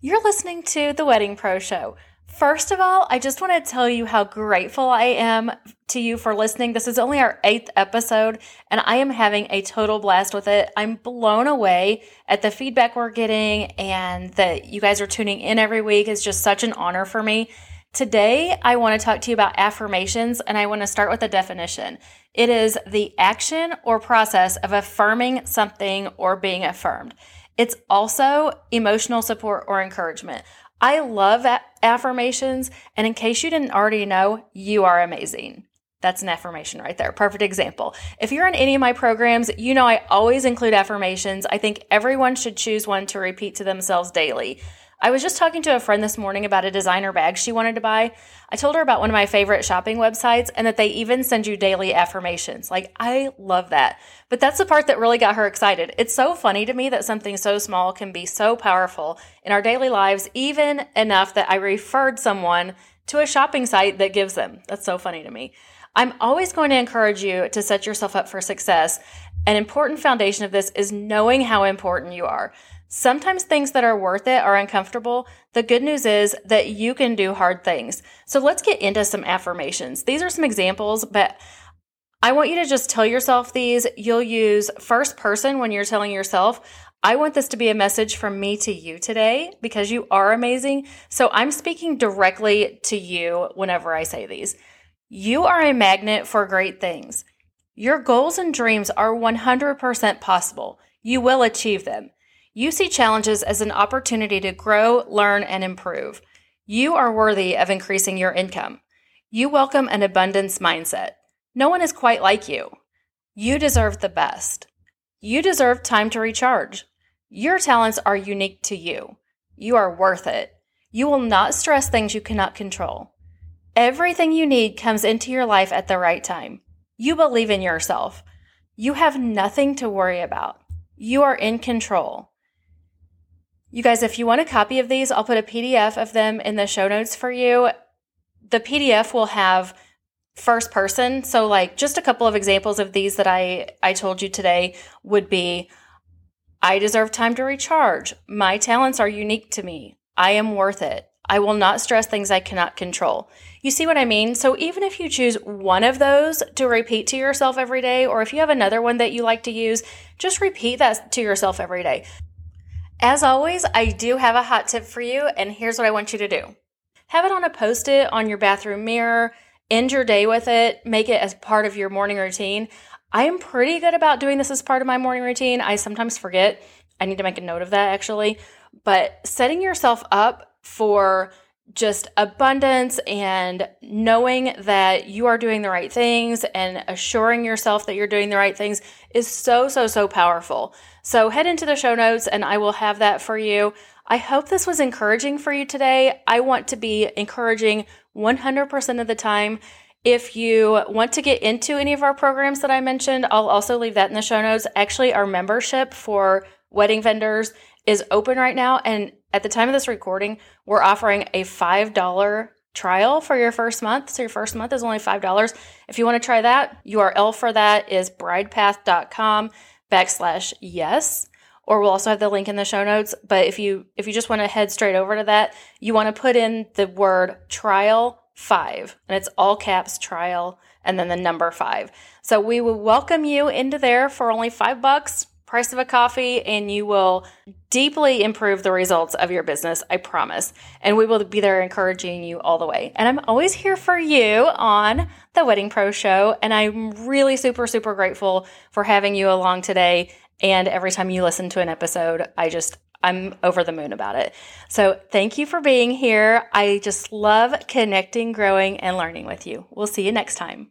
You're listening to The Wedding Pro Show. First of all, I just want to tell you how grateful I am to you for listening. This is only our eighth episode, and I am having a total blast with it. I'm blown away at the feedback we're getting, and that you guys are tuning in every week is just such an honor for me. Today, I want to talk to you about affirmations, and I want to start with a definition. It is the action or process of affirming something or being affirmed. It's also emotional support or encouragement. I love affirmations. And in case you didn't already know, you are amazing. That's an affirmation right there. Perfect example. If you're in any of my programs, you know I always include affirmations. I think everyone should choose one to repeat to themselves daily. I was just talking to a friend this morning about a designer bag she wanted to buy. I told her about one of my favorite shopping websites and that they even send you daily affirmations. Like, I love that. But that's the part that really got her excited. It's so funny to me that something so small can be so powerful in our daily lives, even enough that I referred someone to a shopping site that gives them. That's so funny to me. I'm always going to encourage you to set yourself up for success. An important foundation of this is knowing how important you are. Sometimes things that are worth it are uncomfortable. The good news is that you can do hard things. So let's get into some affirmations. These are some examples, but I want you to just tell yourself these. You'll use first person when you're telling yourself, I want this to be a message from me to you today because you are amazing. So I'm speaking directly to you whenever I say these. You are a magnet for great things. Your goals and dreams are 100% possible. You will achieve them. You see challenges as an opportunity to grow, learn, and improve. You are worthy of increasing your income. You welcome an abundance mindset. No one is quite like you. You deserve the best. You deserve time to recharge. Your talents are unique to you. You are worth it. You will not stress things you cannot control. Everything you need comes into your life at the right time. You believe in yourself. You have nothing to worry about. You are in control. You guys, if you want a copy of these, I'll put a PDF of them in the show notes for you. The PDF will have first person. So like just a couple of examples of these that I I told you today would be I deserve time to recharge. My talents are unique to me. I am worth it. I will not stress things I cannot control. You see what I mean? So even if you choose one of those to repeat to yourself every day, or if you have another one that you like to use, just repeat that to yourself every day. As always, I do have a hot tip for you, and here's what I want you to do have it on a post it on your bathroom mirror, end your day with it, make it as part of your morning routine. I am pretty good about doing this as part of my morning routine. I sometimes forget. I need to make a note of that actually. But setting yourself up for just abundance and knowing that you are doing the right things and assuring yourself that you're doing the right things is so, so, so powerful. So head into the show notes and I will have that for you. I hope this was encouraging for you today. I want to be encouraging 100% of the time. If you want to get into any of our programs that I mentioned, I'll also leave that in the show notes. Actually, our membership for wedding vendors is open right now. And at the time of this recording, we're offering a $5 trial for your first month. So your first month is only $5. If you want to try that, URL for that is bridepath.com backslash yes. Or we'll also have the link in the show notes. But if you if you just want to head straight over to that, you want to put in the word trial five. And it's all caps trial and then the number five. So we will welcome you into there for only five bucks price of a coffee and you will deeply improve the results of your business, I promise. And we will be there encouraging you all the way. And I'm always here for you on the Wedding Pro Show. And I'm really super, super grateful for having you along today. And every time you listen to an episode, I just, I'm over the moon about it. So thank you for being here. I just love connecting, growing, and learning with you. We'll see you next time.